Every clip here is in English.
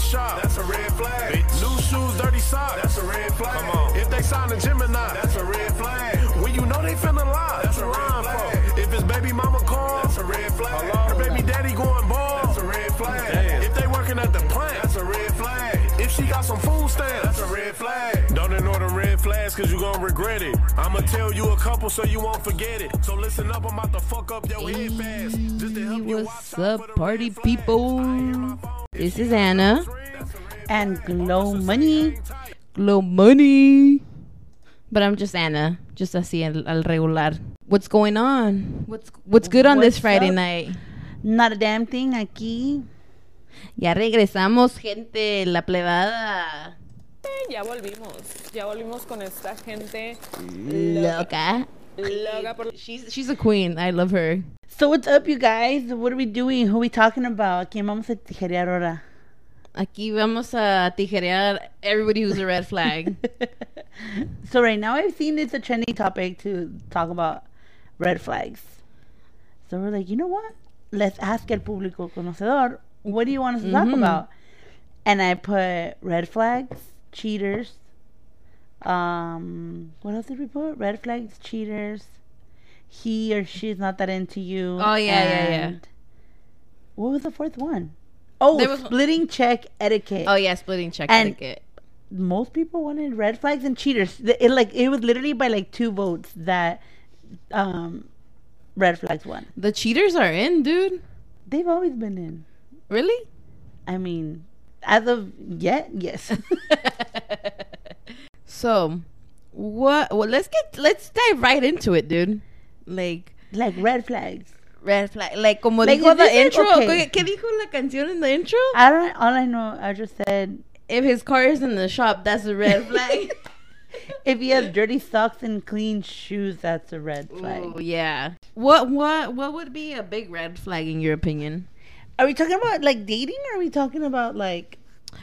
the shop. That's a red flag. New shoes, dirty socks. That's a red flag. Come on. If they sign a Gemini, that's a red flag. When you know they finna lie, that's a red flag. If it's baby mama call, that's a red flag. Her baby daddy going bald, that's a red flag. If they working at the plant, that's a red flag. If she got some food stamps, that's a red flag. Don't ignore the red flags, cause you gon' regret it. I'ma tell you a couple so you won't forget it. So listen up, I'm about to fuck up your head fast. Just to help you What's watch up, party people? This is Anna. and glow money. Glow money. But I'm just Anna, just así al, al regular. What's going on? What's what's good on this Friday up? night? Not a damn thing aquí. Ya regresamos, gente, la plebada Ya volvimos, ya volvimos con esta gente loca. loca por She's she's a queen. I love her. So what's up, you guys? What are we doing? Who are we talking about? ¿Quién vamos a tijerear ahora? Aquí vamos a tijerear everybody who's a red flag. so right now I've seen it's a trending topic to talk about red flags. So we're like, you know what? Let's ask el público conocedor, what do you want us to talk Mhm. about? And I put red flags, cheaters. Um, what else did we put? Red flags, cheaters. He or she's not that into you. Oh, yeah, yeah, yeah. What was the fourth one? Oh, There was- splitting check etiquette oh yeah, splitting check And- etiquette. most people wanted red flags and cheaters. It like it was literally by like two votes that um red flags won. The cheaters are in, dude. They've always been in. Really? I mean, as of yet, yes. so, what? Well, let's get let's dive right into it, dude. Like like red flags. red flag, like como Like, dijo the like- intro. okay. ¿Qué, qué dijo la canción in the intro? I don't. All I know, I just said if his car is in the shop, that's a red flag. if he has dirty socks and clean shoes, that's a red flag. Ooh, yeah. What what what would be a big red flag in your opinion? Are we talking about like dating, or are we talking about like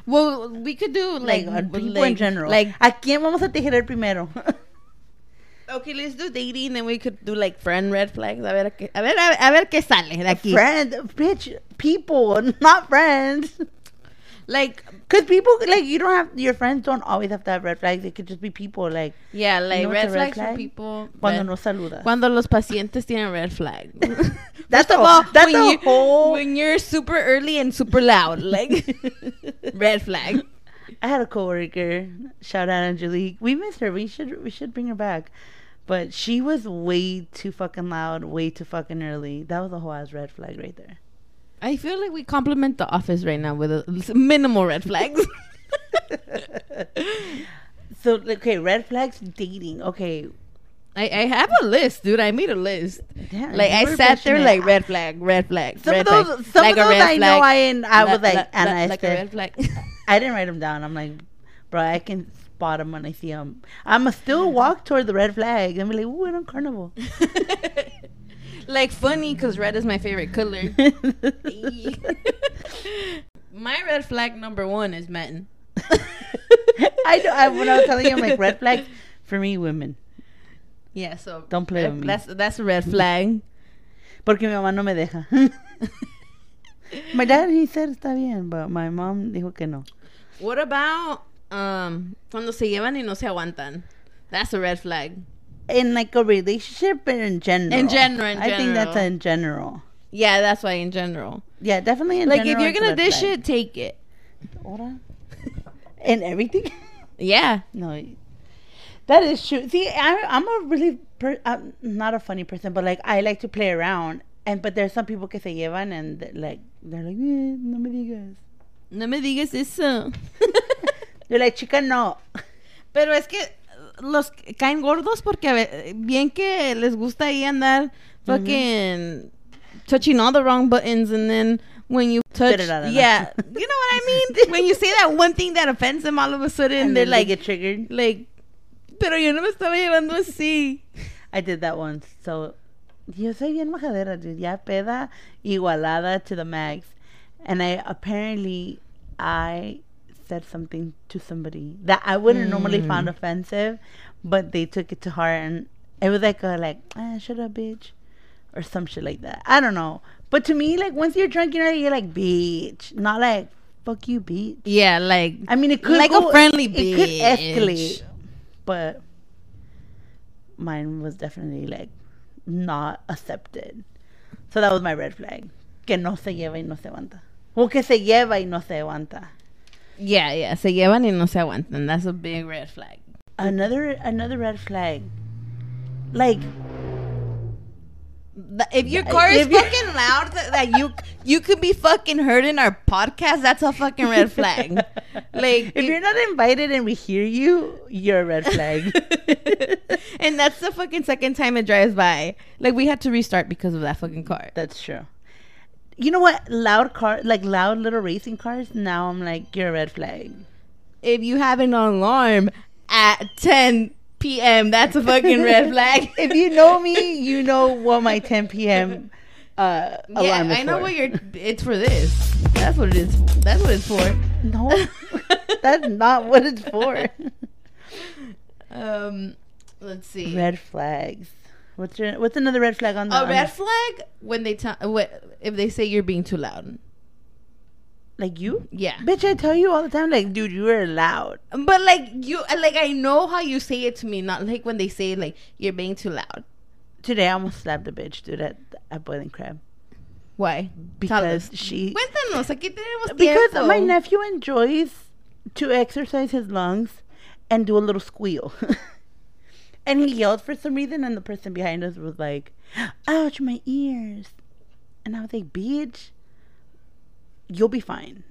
Well, we could do like, like, people like- in general? Like ¿a quién vamos a tijerer primero? okay, let's do dating, and we could do like friend red flags. A ver, a ver, a ver, a ver qué sale de aquí. Friend, bitch, people, not friends. Like Because people, like, you don't have, your friends don't always have to have red flags. They could just be people, like, yeah, like know red a red flags flag? for people. cuando red- no saludas. Cuando los pacientes tienen red flag. That's the all, that's when you- whole- when you're super early and super loud, like red flag. I had a coworker, shout out Angelique. We miss her. We should we should bring her back. But she was way too fucking loud, way too fucking early. That was a whole ass red flag right there. I feel like we compliment the office right now with a minimal red flags. So okay, red flags dating. Okay, I, I have a list, dude. I made a list. damn, Like I sat there like red flag, red flag, Some red of those, flag, some like of a those red I know. flag. I and I La- was like, la- and la- I like a said, red flag. I didn't write them down. I'm like, bro, I can spot them when I see them. I'ma still walk toward the red flag and be like, ooh, on carnival. like funny because red is my favorite color. my red flag number one is men. I know. I, when I was telling you, I'm like red flag for me, women. Yeah, so Don't play red- with me. That's that's a red flag. Porque mi mamá no me deja. my dad, he said está bien, but my mom dijo que no. What about um cuando se llevan y no se aguantan? That's a red flag. In like a relationship, but in general. In general, in I think that's general. in general. Yeah, that's why in general. Yeah, definitely in Like general. if you're gonna dish it, take it. Ora. In everything? Yeah. No, that is true. See, I, I'm a really per, I'm not a funny person, but like I like to play around. And but there's some people que se llevan and they're like they're like eh, no me digas. No me digas eso. They're like chica no. Pero es que los caen gordos porque a bien que les gusta ahí andar fucking touching all the wrong buttons and then when you touch yeah you know what I mean when you say that one thing that offends them all of a sudden And they're they like get triggered. like pero yo no me estaba llevando así I did that once. So yo soy bien majadera, dude. Ya peda igualada to the max. And I apparently I said something to somebody that I wouldn't normally find offensive, but they took it to heart and it was like a like, ah, shut up, bitch. Or some shit like that. I don't know. But to me, like once you're drunk, you know, you're like, bitch. Not like fuck you, bitch. Yeah, like I mean, it could Like a go- friendly It could escalate, but mine was definitely like not accepted. So that was my red flag. Que no se lleva y no se aguanta. O que se lleva y no se aguanta. Yeah, yeah, se llevan y no se aguantan. That's a big red flag. Another another red flag. Like If your car is If fucking loud, that, that you you could be fucking heard in our podcast. That's a fucking red flag. like if you're not invited and we hear you, you're a red flag. and that's the fucking second time it drives by. Like we had to restart because of that fucking car. That's true. You know what? Loud car, like loud little racing cars. Now I'm like, you're a red flag. If you have an alarm at 10 p.m., that's a fucking red flag. if you know me, you know what my 10 p.m. Uh, yeah, alarm is I know for. what you're. It's for this. That's what it is. That's what it's for. No, that's not what it's for. Um, let's see. red flags. What's your What's another red flag on the? a on red the- flag when they tell if they say you're being too loud. like you? Yeah, Bitch, I tell you all the time, like, dude, you are loud. but like you, like I know how you say it to me. Not like when they say like you're being too loud. Today I almost slapped a bitch, dude, at at Boiling Crab Why? because she Cuéntanos, aquí tenemos because tiempo. my nephew enjoys to exercise his lungs and do a little squeal. and he yelled for some reason, and the person behind us was like, Ouch, my ears. And I was like, Bitch, you'll be fine.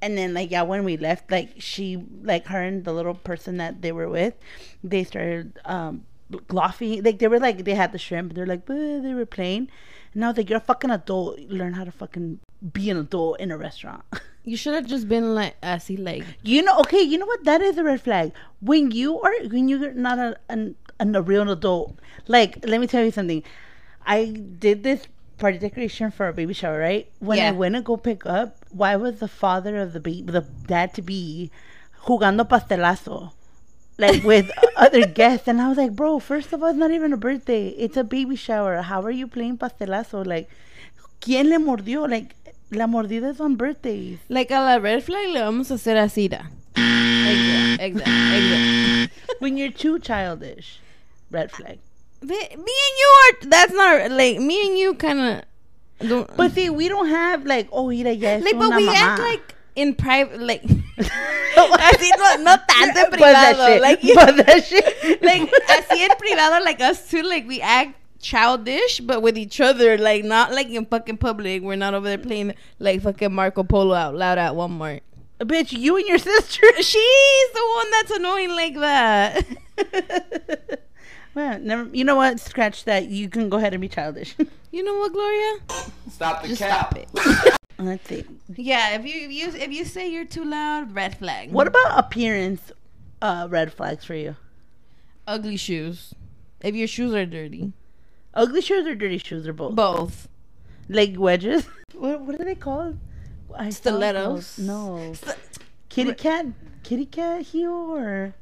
And then, like, yeah, when we left, like, she, like, her and the little person that they were with, they started, um, laughing. Like, they were like, they had the shrimp, they're like, they were playing. And I was like, You're a fucking adult. Learn how to fucking be an adult in a restaurant. You should have just been like, así like, You know, okay, you know what? That is a red flag. When you are, when you're not a, an, an, a real adult. Like, let me tell you something. I did this party decoration for a baby shower, right? When I went to go pick up, why was the father of the baby, the dad to be, jugando pastelazo? Like with other guests. And I was like, bro, first of all, it's not even a birthday. It's a baby shower. How are you playing pastelazo? Like, ¿quién le mordió? Like, la mordida es on birthdays. like a la red flag le vamos a hacer así. da. Exact, exact, exact. when you're too childish, red flag. Me and you are. That's not like me and you kind of. Don't. But see, we don't have like, oh, mira, ya es like, but una we mamá. act like in private, like. así no, no tanto en privado, like Buzz that shit. like así en privado, like us two, like we act childish, but with each other, like not like in fucking public. We're not over there playing like fucking Marco Polo out loud at Walmart. bitch, you and your sister. She's the one that's annoying like that. Well, never. You know what? Scratch that. You can go ahead and be childish. You know what, Gloria? Stop the Just cap. stop it. Let's see. Yeah, if you if you if you say you're too loud, red flag. What about appearance? Uh, red flags for you. ugly shoes? If your shoes are dirty, Ugly shoes or dirty shoes or both? both. Leg wedges. What, what are they called? I Stilettos. No. St- Kitty cat. Kitty cat heel or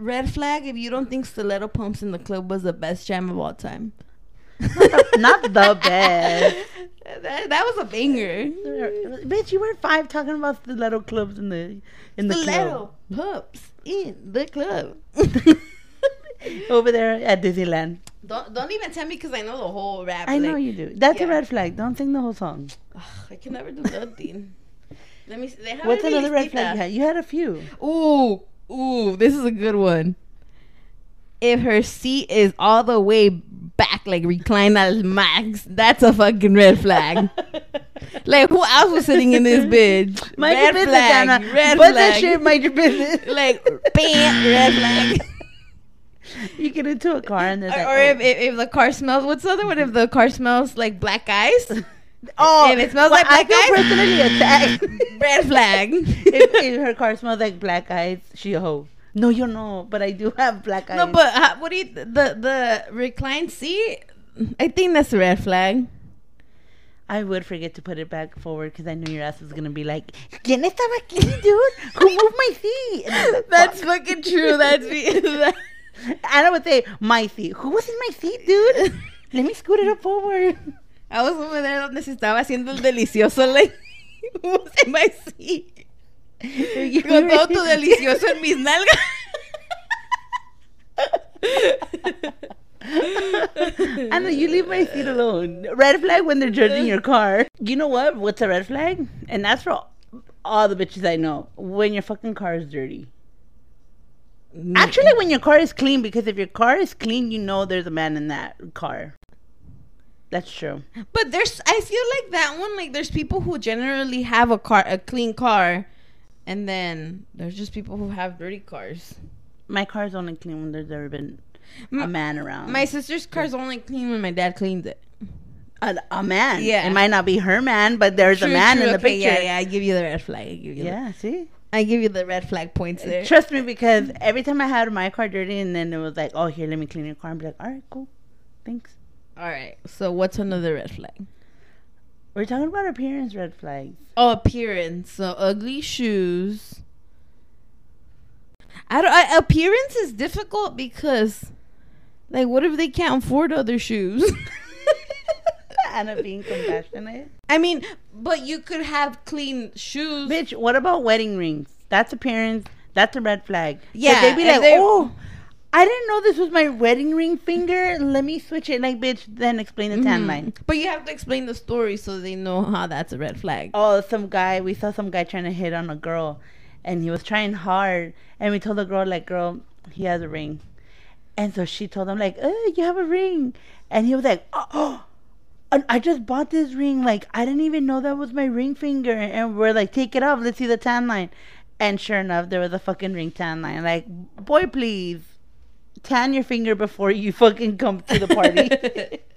red flag if you don't think stiletto pumps in the club was the best jam of all time. not the best. that, that was a banger. Bitch, you were five talking about stiletto clubs in the in the Stiletto pumps in the club. club over there at Disneyland. don't don't even tell me because I know the whole rap. I know you do. That's yeah. a red flag. Don't sing the whole song. ugh, I can never do nothing. Let me. See. Déjame What's another red flag you had? You had a few. Ooh, ooh, this is a good one. If her seat is all the way back, like reclined al max, that's a fucking red flag. like who else was sitting in this bitch? Mind red your business, flag, Anna. red Buzz flag. that shit. Mind your business. like bam, red flag. you get into a car and there's or like, or oh. if, if if the car smells, what's the other one? If the car smells like Black Ice, oh, if it smells well, like I black feel eyes- personally attacked. red flag. if, if her car smells like Black Ice, she a hoe. No, you know, but I do have Black Ice. No, but uh, what do you the the reclined seat? I think that's a red flag. I would forget to put it back forward because I knew your ass was gonna be like, "¿Quién estaba aquí, dude? Who moved my seat?" And like, That's "Fuck." fucking true. That's me. that- Anna would say, "My seat. Who was in my seat, dude? Let me scoot it up forward." Ah, I was over there donde se estaba haciendo el delicioso, like in my seat? Con todo tu delicioso en mis nalgas. Ah, I know you leave my seat alone. Red flag when they're judging your car. You know what? What's a red flag? And that's for all the bitches I know. When your fucking car is dirty. Mm-hmm. Actually, when your car is clean, because if your car is clean, you know there's a man in that car. That's true. But there's, I feel like that one, like there's people who generally have a car, a clean car, and then there's just people who have dirty cars. My car's only clean when there's ever been a man around. My sister's car's only clean when my dad cleans it. a, a man. Yeah. It might not be her man, but there's a man true, in the okay, picture. Yeah, yeah, I give you the red flag. You, the, Yeah, see? I give you the red flag points there. Trust me, because every time I had my car dirty and then it was like, oh, here, let me clean your car, I'm like, all right, cool. Thanks. All right. So what's another red flag? We're talking about appearance red flags. Oh, appearance. So ugly shoes. I don't. I, appearance is difficult because, like, what if they can't afford other shoes? Anna being compassionate. I mean, but you could have clean shoes. Bitch, what about wedding rings? That's appearance. That's a red flag. Yeah, They'd be like, they- oh, I didn't know this was my wedding ring finger. Let me switch it. Like, bitch, then explain the tan Mhm. line. But you have to explain the story so they know how that's a red flag. oh, some guy, we saw some guy trying to hit on a girl and he was trying hard. And we told the girl, like, girl, he has a ring. And so she told him, like, oh, you have a ring. And he was like, oh, and I just bought this ring. Like, I didn't even know that was my ring finger. And we're like, take it off. Let's see the tan line. And sure enough, there was a fucking ring tan line. Like, boy, please. Tan your finger before you fucking come to the party.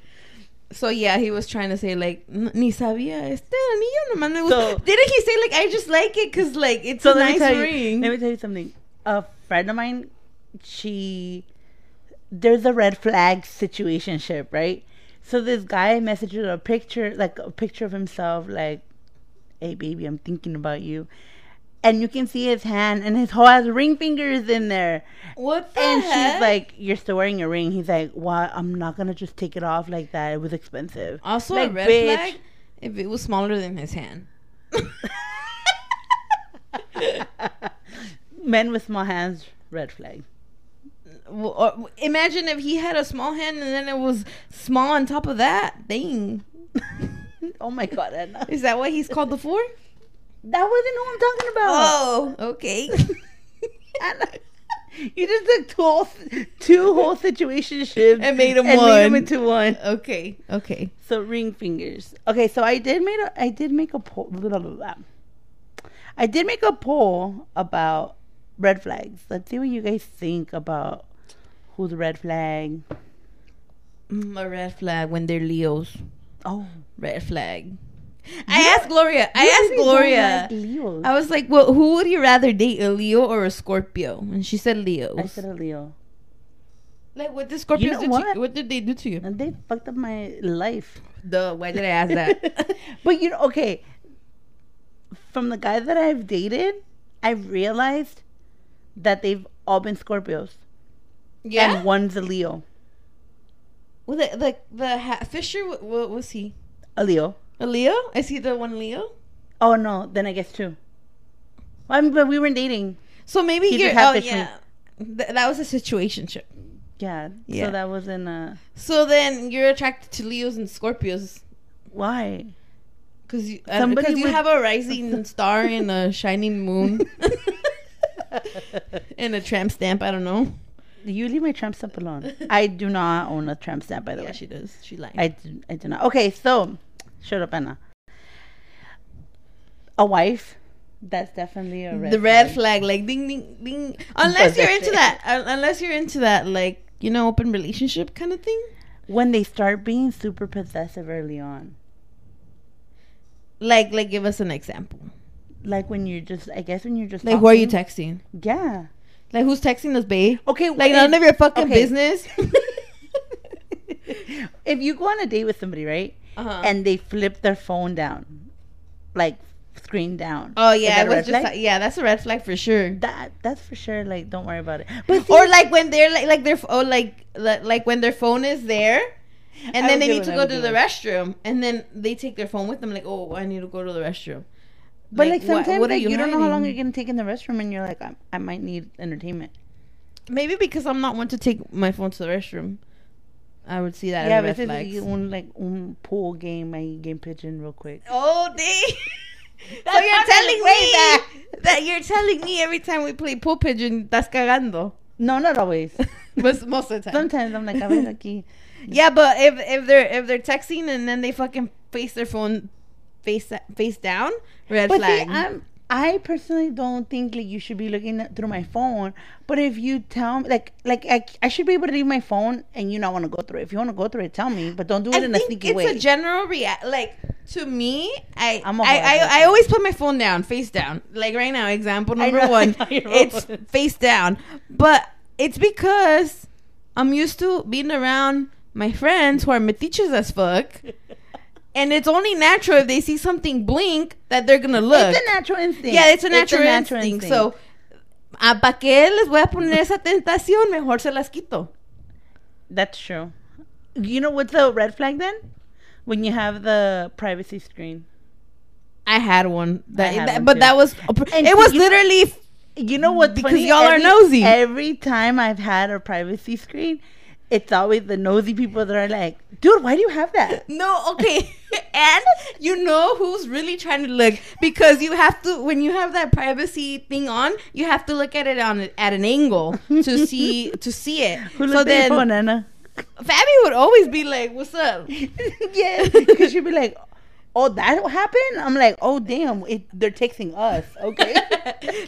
So yeah, he was trying to say like ni sabía este anillo nomás me gusta. So- Didn't he say like I just like it because like it's So a nice ring? you. Let me tell you something. A friend of mine, she, there's a red flag situationship, right? So this guy messaged her a picture, like a picture of himself, like, "Hey baby, I'm thinking about you," and you can see his hand, and his whole ass ring finger is in there. what the And heck? she's like, "You're still wearing a ring." He's like, "Why? I'm not gonna just take it off like that. It was expensive." also like, a red bitch. flag if it was smaller than his hand. Men with small hands, red flag. Or- imagine if he had a small hand and then it was small on top of that. Dang, oh my god, Anna. is that what he's called the four? That wasn't who I'm talking about. Oh, okay. You just took two whole, two whole situationships And made 'em and made 'em one. into one. okay, okay. So ring fingers. Okay, so I did made a, I did make a poll. Blah, blah, blah. I did make a poll about red flags. Let's see what you guys think about who's a red flag. Mm, a red flag when they're Leos. Oh, Red flag. I asked Gloria. I asked Gloria. like I was like, "Well, who would you rather date, a Leo or a Scorpio?" And she said Leo. I said a Leo. like, what did Scorpios You know do? To what? you? What did they do to you? And they fucked up my life. Duh. Why did I ask that? but you know, okay. From the guys that I've dated, I've realized that they've all been Scorpios, yeah. and one's a Leo. well, the the, the ha- Fisher. What, what was he? A Leo. A Leo? Is he the one Leo? Oh no, then I guess two. I mean, but we weren't dating. So maybe He you're. Oh yeah. Th- that was a situationship. Yeah. Yeah. So that wasn't a. So then you're attracted to Leos and Scorpios why? because you uh, Somebody because you would- have a rising star and a shining moon and a tramp stamp. I don't know. You leave my tramp stamp alone. I do not own a tramp stamp, by the Yeah, way. she does. She lied. I do, I do not. Okay, so shut up, Anna. A wife. That's definitely a red. the red flag. flag, like ding ding ding. Unless you're into that, uh, unless you're into that, like you know, open relationship kind of thing. When they start being super possessive early on, Like, like, give us an example. like when you're just, I guess when you're just Like, who are you texting? Yeah. Like, who's texting us, babe? Okay. Like, well, none of your fucking okay. business. if you go on a date with somebody, right, uh-huh. and they flip their phone down, like screen down. oh yeah, it was just like, yeah, that's a red flag for sure. That that's for sure. Like, don't worry about it. But see, Or like when they're like, like their oh like like when their phone is there, and I then they need it, to go to the it. restroom, and then they take their phone with them. Like, oh, I need to go to the restroom. But like, what- sometimes what are like, you, don't know how long you're gonna take in the restroom, and you're like, I, I might need entertainment. Maybe because I'm not one to take my phone to the restroom. I would see that yeah, as but red it's flags. un like un pool game, I game pigeon real quick. Oh, dang. so you're telling me that. that you're telling me every time we play pool pigeon, estás cagando. No, not always. Most, most of the time. Sometimes I'm like, I'm a ver aquí. Yeah, but if if they're if they're texting and then they fucking face their phone face face down, red But flag. see, I'm, I personally don't think like you should be looking at, through my phone. But if you tell me, like, like I, I should be able to leave my phone and you not want to go through it. If you want to go through it, tell me. But don't do it I in a sneaky it's way. It's a general react. Like to me, I I'm a I, I, I always put my phone down, face down. Like right now, example number know, one, it's rolling. face down. But it's because I'm used to being around my friends who are metiches as fuck. And it's only natural if they see something blink that they're gonna look. It's a natural instinct. Yeah, it's a natural, instinct. So, ah, ¿para qué les voy a poner esa tentación? Mejor se las quito. that's true. You know what's the red flag then? When you have the privacy screen. I had one, that, had that- one but too. that was And it was you- literally You know what's Because funny? y'all are Every- nosy. Every time I've had a privacy screen, it's always the nosy people that are like, dude, why do you have that? no okay, and you know who's really trying to look because you have to when you have that privacy thing on, you have to look at it on at an angle to see to see it. Who so then phone, Anna? Fabi would always be like, "What's up?" yeah, because she'd be like, "Oh, that happened." I'm like, "Oh, damn, it, they're texting us." Okay,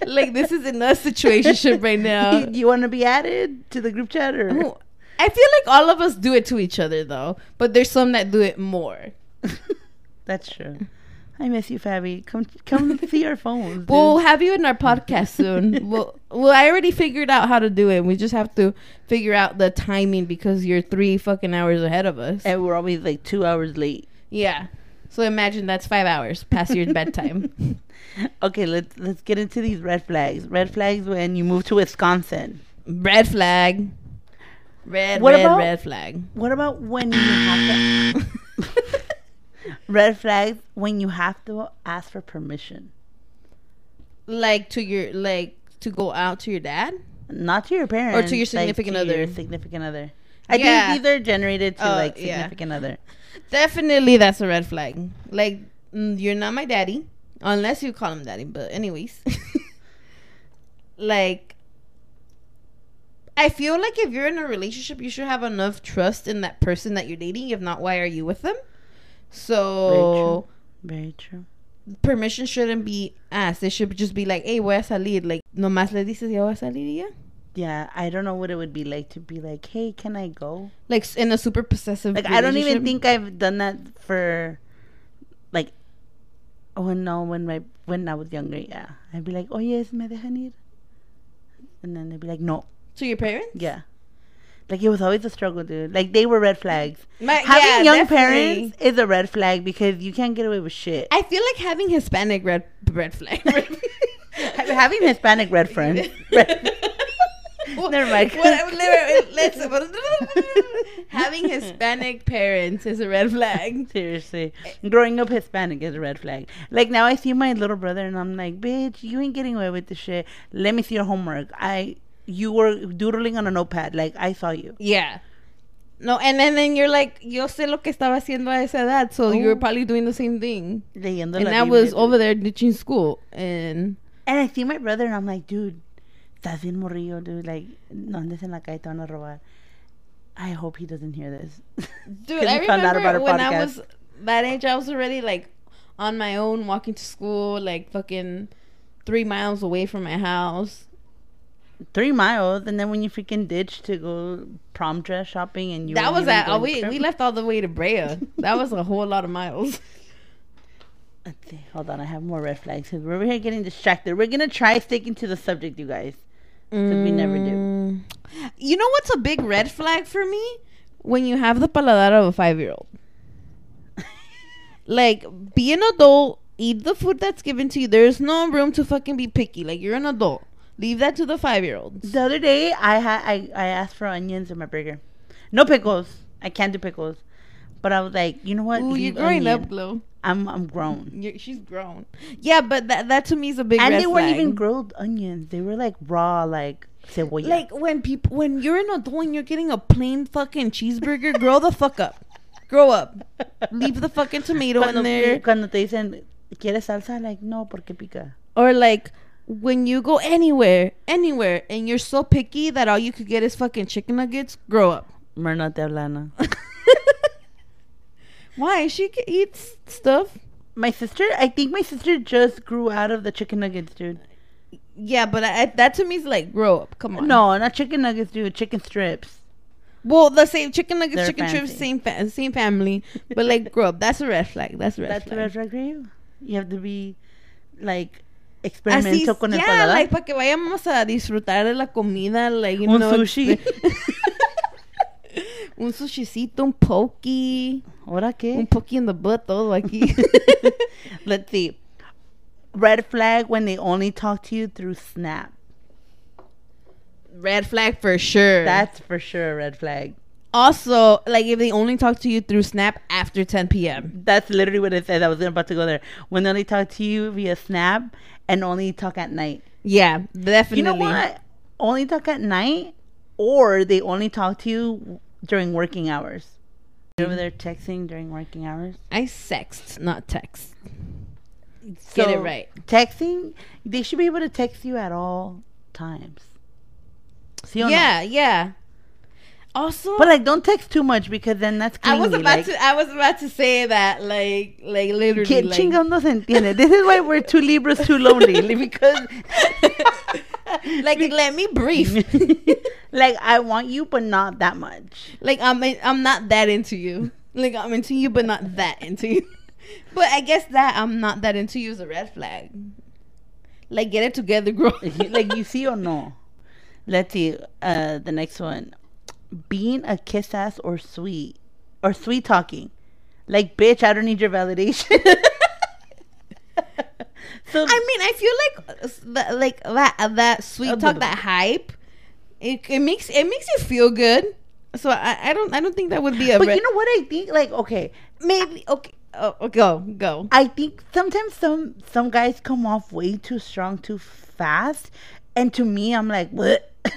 like this is in us situation right now. you want to be added to the group chat or? I feel like all of us do it to each other though, but there's some that do it more. That's true. I miss you, Fabi. Come, come see our phones. dude. We'll have you in our podcast soon. well, well, I already figured out how to do it. We just have to figure out the timing because you're three fucking hours ahead of us. and we're always like two hours late. Yeah. So imagine that's five hours past your bedtime. Okay, let's let's get into these red flags. Red flags when you move to Wisconsin. Red flag. Red, What red, about- red flag. What about when you have to? red flag when you have to ask for permission, like to your like to go out to your dad. not to your parents Or to your like, significant to other. your significant other. I Yeah. think these are generated to Oh, like yeah. significant other. Definitely, that's a red flag. Like mm, you're not my daddy unless you call him daddy. But anyways, like I feel like if you're in a relationship, you should have enough trust in that person that you're dating. If not, why are you with them? So Very true. Very true. permission shouldn't be asked. It should just be like, "Hey, voy a salir." Like nomás le dices, "Ya voy a salir," y ya. Yeah, I don't know what it would be like to be like, "Hey, can I go?" Like in a super possessive. Like I don't even think I've done that for like oh no when my when I was younger, yeah. I'd be like, Oh yes, me dejan ir and then they'd be like, No. To your parents. Yeah. Like it was always a struggle, dude. Like they were red flags. Mm. My- Having yeah, young definitely. parents is a red flag because you can't get away with shit. I feel like having Hispanic red red flag. Having Hispanic red friends. Red- Never mind. Having Hispanic parents is a red flag. Seriously, growing up Hispanic is a red flag. Like now, I see my little brother, and I'm like, "Bitch, you ain't getting away with the shit. Let me see your homework. I, you were doodling on a notepad. Like I saw you. Yeah. No, and then, then you're like, yo sé lo que estaba haciendo a esa edad, so you were Oh. probably doing the same thing. Leyendo And I was dude. over there ditching school, and And I see my brother, and I'm like, dude, estás bien morrillo, dude. Like, no andes en la calle, te van a robar. I hope he doesn't hear this. Dude, I found out about remember when I was that age, I was already like on my own, walking to school, like fucking three miles away from my house. Three miles, and then when you freaking ditch to go prom dress shopping, and you that was at oh, we we left all the way to Brea. that was a whole lot of miles. Let's. Hold on, I have more red flags. 'cause We're over here getting distracted. We're gonna try sticking to the subject, you guys. Because we never do. Mm. You know what's a big red flag for me? When you have the paladar of a five year old. like, be an adult, eat the food that's given to you. There's no room to fucking be picky. Like, you're an adult. Leave that to the five year olds. The other day, I had I, I asked for onions in my burger. No pickles. I can't do pickles. But I was like, you know what? Ooh, you're growing onion. up, Glow. I'm I'm grown. You're, she's grown. Yeah, but that that to me is a big and they weren't flag. even grilled onions. They were like raw, like cebolla. Like when people when you're an adult and you're getting a plain fucking cheeseburger, grow the fuck up. Grow up. Leave the fucking tomato cuando, in there. cuando te dicen, ¿quieres salsa? Like, no, porque pica. Or like when you go anywhere, anywhere, and you're so picky that all you could get is fucking chicken nuggets, grow up. Myrna te hablana. Why? She can eat stuff. My sister, I think my sister just grew out of the chicken nuggets, dude. Yeah, but I, that to me is like grow up. Come on. No, not chicken nuggets, dude. Chicken strips. Well, the same chicken nuggets, They're chicken strips, same fa- same family, but like grow up. That's a red flag. That's a red That's flag. the red flag for you. You have to be like Así, experimental con el paladar. like para que vayamos a disfrutar de la comida, like Un sushi. un sushicito, un pokey, ¿Ahora un qué? pokey in the butt, todo aquí. Let's see. Red flag when they only talk to you through Snap. red flag for sure. That's for sure a red flag. Also like if they only talk to you through Snap after 10 p.m. That's literally what it said. I was about to go there. When they only talk to you via Snap and only talk at night. Yeah, definitely. You know what? Only talk at night, or they only talk to you during working hours. You're over there texting during working hours. I sext, not text. Get it right. Texting, they should be able to text you at all times. See no? Yeah, yeah. Also, But like, don't text too much because then that's I was about like, to I was about to say that like like literally Que like, chingón no se entiende. This is why we're two Libras too lonely because, like let me brief. like, I want you, but not that much. like I'm I'm not that into you. Like I'm into you, but not that into you. But I guess that I'm not that into you is a red flag. Like get it together, girl. like, you see or no? Let's see. Uh, the next one, being a kiss ass or sweet or sweet talking. Like, bitch, I don't need your validation. so I mean, I feel like uh, like that that sweet Uh, talk, that hype, it, it makes it makes you feel good. So I, I don't I don't think that would be a but red, you know what I think? Like, okay, maybe okay. Oh, go go. I think sometimes some some guys come off way too strong too fast, and to me, I'm like, what?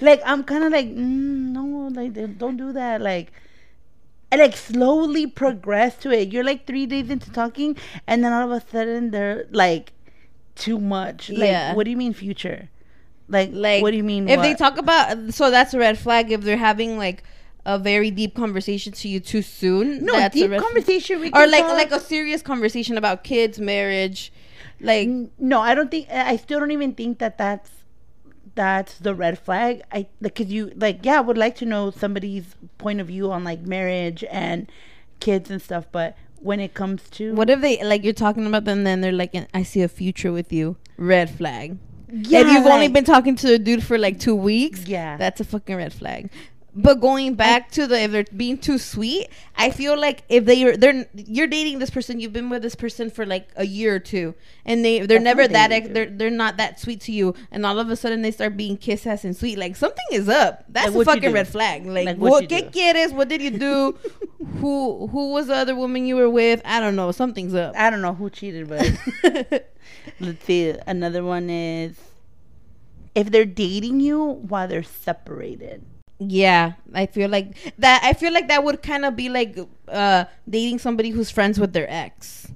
like I'm kind of like, mm, no, like don't do that. Like, and like slowly progress to it. You're like three days into talking, and then all of a sudden they're like too much. Like, Yeah. what do you mean future? Like, Like what do you mean? if they talk about so that's a red flag if they're having like a very deep conversation to you too soon. no deep conversation, we or like talk. like a serious conversation about kids, marriage, like no i don't think i still don't even think that that's that's the red flag i like because you like yeah i would like to know somebody's point of view on like marriage and kids and stuff but when it comes to what if they like you're talking about them then they're like I see a future with you. Red flag. yeah, if you've only been talking to a dude for like two weeks, Yeah. that's a fucking red flag. But going back to the if they're being too sweet, I feel like if they are they're you're dating this person, you've been with this person for like a year or two, and they they're never that ex, they're they're not that sweet to you, and all of a sudden they start being kiss ass and sweet, like something is up. That's Like a fucking red flag. Like, Like what what ¿qué quieres? What did you do? who who was the other woman you were with? I don't know. Something's up. i don't know who cheated but let's see another one is if they're dating you while they're separated Yeah, I feel like that. I feel like that would kind of be like uh dating somebody who's friends with their ex.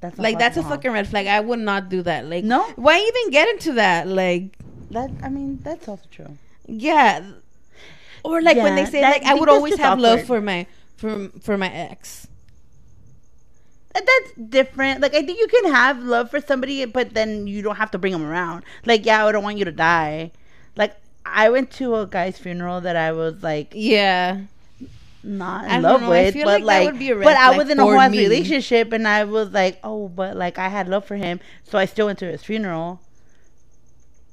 that's Like that's a fucking red flag. I would not do that. Like, No? Why even get into that? Like, that i mean that's also true yeah. Or like when they say that- like I would always have love for my for for my ex. That's different. Like I think you can have love for somebody, but then you don't have to bring them around. Like yeah, I don't want you to die. Like I went to a guy's funeral that I was like Yeah. not I in don't love know, I with, but like that like, would be a red but I was in a whole relationship, and I was like, oh, but like I had love for him, so I still went to his funeral.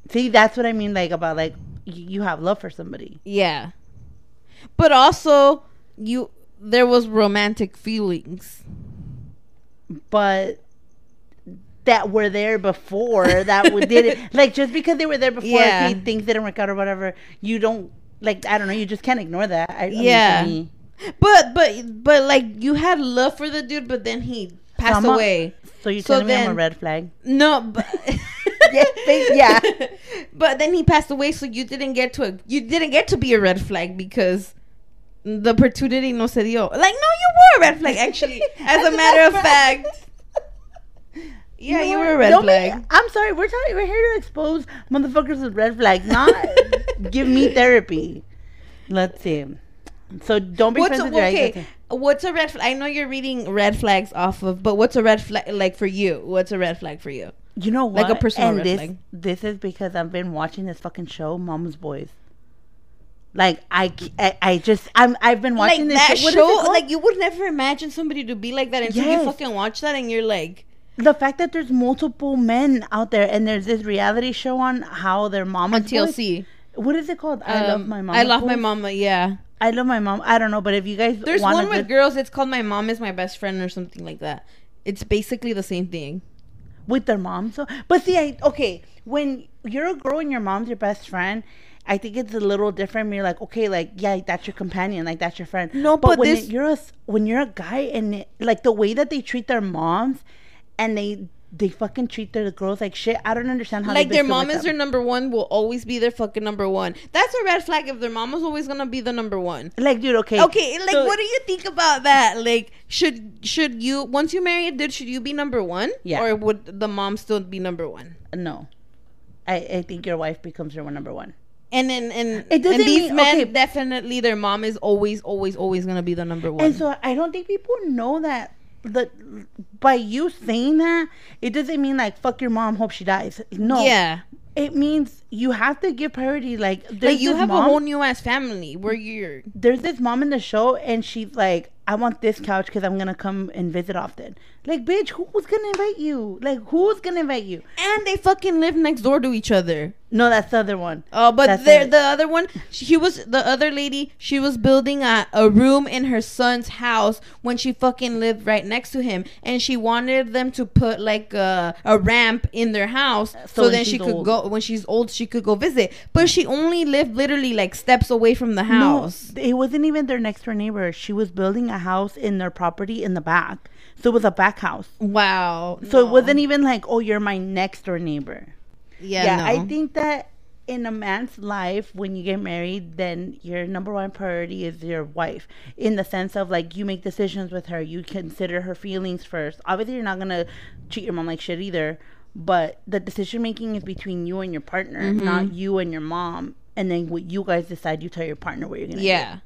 See, that's what I mean, like about like you have love for somebody. Yeah. But also, you there was romantic feelings. but that were there before that did it like just because they were there before Yeah. okay, things didn't work out or whatever you don't like i don't know you just can't ignore that I, I mean, Yeah. But but but like you had love for the dude, but then he passed a- away. So you're So telling me I'm a red flag? No, but Yeah, ba- yeah. but then he passed away, so you didn't get to a, you didn't get to be a red flag because the opportunity no se dio. Like no, you were a red flag actually. As a matter of fact, yeah, you were a red Don't be- flag. I'm sorry. We're talking. We're here to expose motherfuckers with red flags, not give me therapy. Let's see. So don't be What's friends a, with your okay? What's a red flag? I know you're reading red flags off of, but what's a red flag like for you? What's a red flag for you? You know what? Like a personal and red this, flag. This is because I've been watching this fucking show, Mom's Boys. Like I, I just I'm I've been watching like this that show. Show, like you would never imagine somebody to be like that until Yes. you fucking watch that and you're like, the fact that there's multiple men out there and there's this reality show on how their mama on TLC. What is it called? I love Um, my mom. I love my mama. Yeah. I love my mom. I don't know, but if you guys There's one with girls. It's called "My Mom Is My Best Friend" or something like that. It's basically the same thing. with their mom. So, but see, I okay when you're a girl and your mom's your best friend. I think it's a little different. You're like, okay, like yeah, that's your companion, like that's your friend. No, but when this- it- you're a when you're a guy and it, like the way that they treat their moms, and they they fucking treat their girls like shit. I don't understand how like they their mom is their number one. Will always be their fucking number one. That's a red flag if their mom is always gonna be the number one. like, dude. Okay, Okay, like so- what do you think about that? Like, should should you once you marry a dude, should you be number one? Yeah. Or would the mom still be number one? No, I I think your wife becomes your number one. And then and, It doesn't and these mean- men okay. definitely their mom is always always always gonna be the number one. And so I don't think people know that the by you saying that it doesn't mean like fuck your mom, hope she dies. No, yeah, it means you have to give priority. Like like you have mom, a whole new ass family where you're there's this mom in the show, and she's like, I want this couch because I'm gonna come and visit often. Like, bitch, who's gonna invite you? Like, who's gonna invite you? and they fucking live next door to each other. No, that's the other one. Oh, but there, the other one, she, was the other lady. She was building a, a room in her son's house when she fucking lived right next to him, and she wanted them to put like a, a ramp in their house so, So then she could old. go when she's old. She could go visit, but she only lived literally like steps away from the house. No, it wasn't even their next door neighbor. She was building a house in their property in the back, so it was a back house. Wow. So no. it wasn't even like, oh, you're my next door neighbor. Yeah, yeah, no. I think that in a man's life, when you get married, then your number one priority is your wife. In the sense of like you make decisions with her, you consider her feelings first. Obviously, you're not gonna treat your mom like shit either. But the decision making is between you and your partner, Mm-hmm. not you and your mom. And then what you guys decide, you tell your partner what you're gonna do. yeah.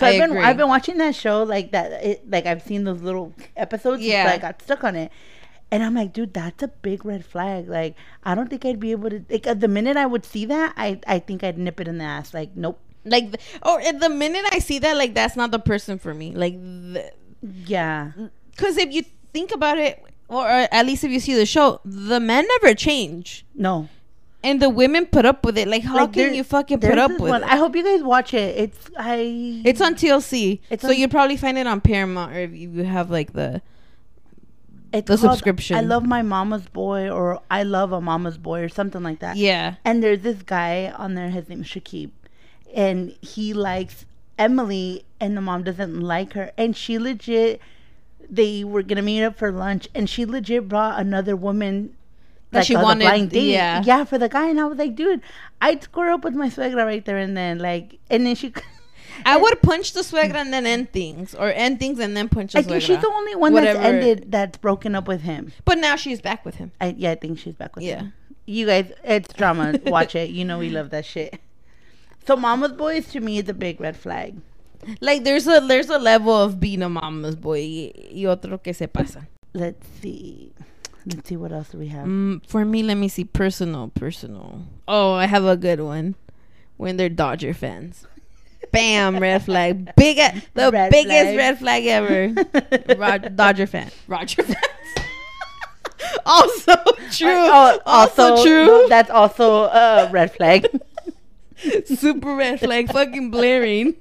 So I I've been agree. I've been watching that show like that. It, like I've seen those little episodes. Yeah. I got stuck on it, and I'm like, dude, that's a big red flag. Like I don't think I'd be able to. Like uh, the minute I would see that, I I think I'd nip it in the ass. Like nope. Like, or at the minute I see that, like that's not the person for me. Like, the, Yeah. Mm, because if you think about it, or at least if you see the show, the men never change, No. And the women put up with it. Like, how Like, can you fucking put up with one- it? I hope you guys watch it. It's I. it's on TLC, It's so on- you'd probably find it on Paramount, or if you have like the it's the called subscription. I love my mama's boy, or I love a mama's boy, or something like that. yeah. And there's this guy on there, his name is Shakib. And he likes Emily, and the mom doesn't like her. And she legit, they were going to meet up for lunch, and she legit brought another woman. That she on a wanted- yeah. yeah, for the guy, and I was like, dude, I'd square up with my suegra right there and then, like, and then she, I would punch the suegra and then end things, or end things and then punch the I think she's the only one Whatever. that's ended that's broken up with him. But now she's back with him. I, yeah, I think she's back with Yeah. him. Yeah, you guys, it's drama. Watch it. You know we love that shit. So, Mama's Boys to me is a big red flag. Like, there's a there's a level of being a mama's boy y otro que se pasa. Let's see. Let's see what else do we have. Mm, for me, let me see. Personal, personal. Oh, I have a good one. When they're Dodger fans. Bam, red flag. Big, the Red biggest flag. red flag ever. Rod- Dodger fan. Roger fans. also true. Oh, also, true. no, that's also a red flag. Super red flag. Fucking blaring.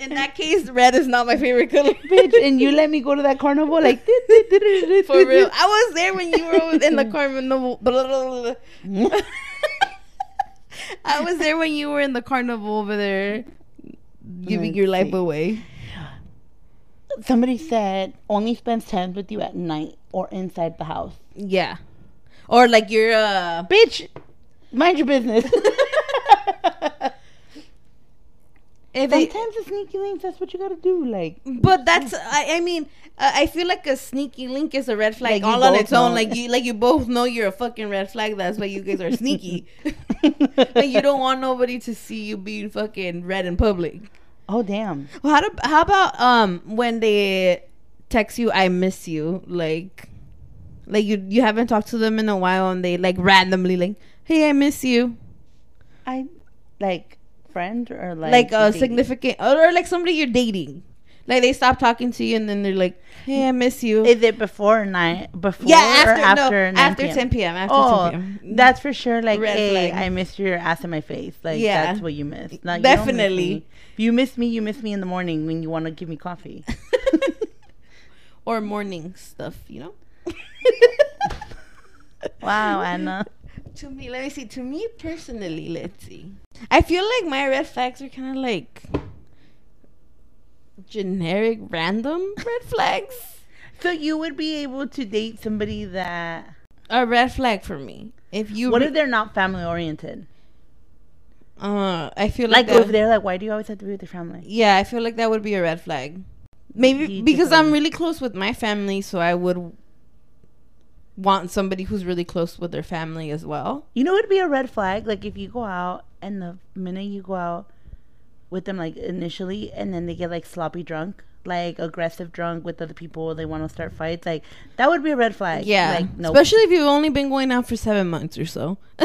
In that case, red is not my favorite color. Bitch, and you let me go to that carnival like For real. I was there when you were in the carnival. I was there when you were in the carnival over there giving Let's your life see. away. Somebody said only spends time with you at night or inside the house. Yeah. Or like you're uh Bitch, mind your business. If Sometimes the sneaky link. That's what you gotta do. Like, but that's I, I mean uh, I feel like a sneaky link is a red flag Like all on its own. know. Like you like you both know you're a fucking red flag. That's why you guys are sneaky. like you don't want nobody to see you being fucking red in public. oh damn. Well, how, do, how about um when they text you I miss you like like you you haven't talked to them in a while and they like randomly like hey I miss you I like friend or like like a dating? significant or, or like somebody you're dating like they stop talking to you and then they're like hey I miss you Is it before nine? Before yeah after or after no, 9 after p.m.? 10 p.m. after Oh, 10 p.m. that's for sure. Like, Red hey, flag. I missed your ass in my face. Like, Yeah. that's what you miss. Not, you miss Definitely. you miss me, you miss me in the morning when you want to give me coffee. or morning stuff you know wow, Anna. To me let me see to me personally let's see i feel like my red flags are kind of like generic random red flags So you would be able to date somebody that. a red flag for me if you What re- if they're not family oriented? uh i feel like, Like, if they're like, why do you always have to be with your family? yeah i feel like that would be a red flag maybe because i'm really close with my family so i would want somebody who's really close with their family as well You know, it'd be a red flag. Like if you go out and the minute you go out with them, like initially, and then they get like sloppy drunk, like aggressive drunk with other people, they want to start fights. Like that would be a red flag. yeah Like no. especially if you've only been going out for seven months or so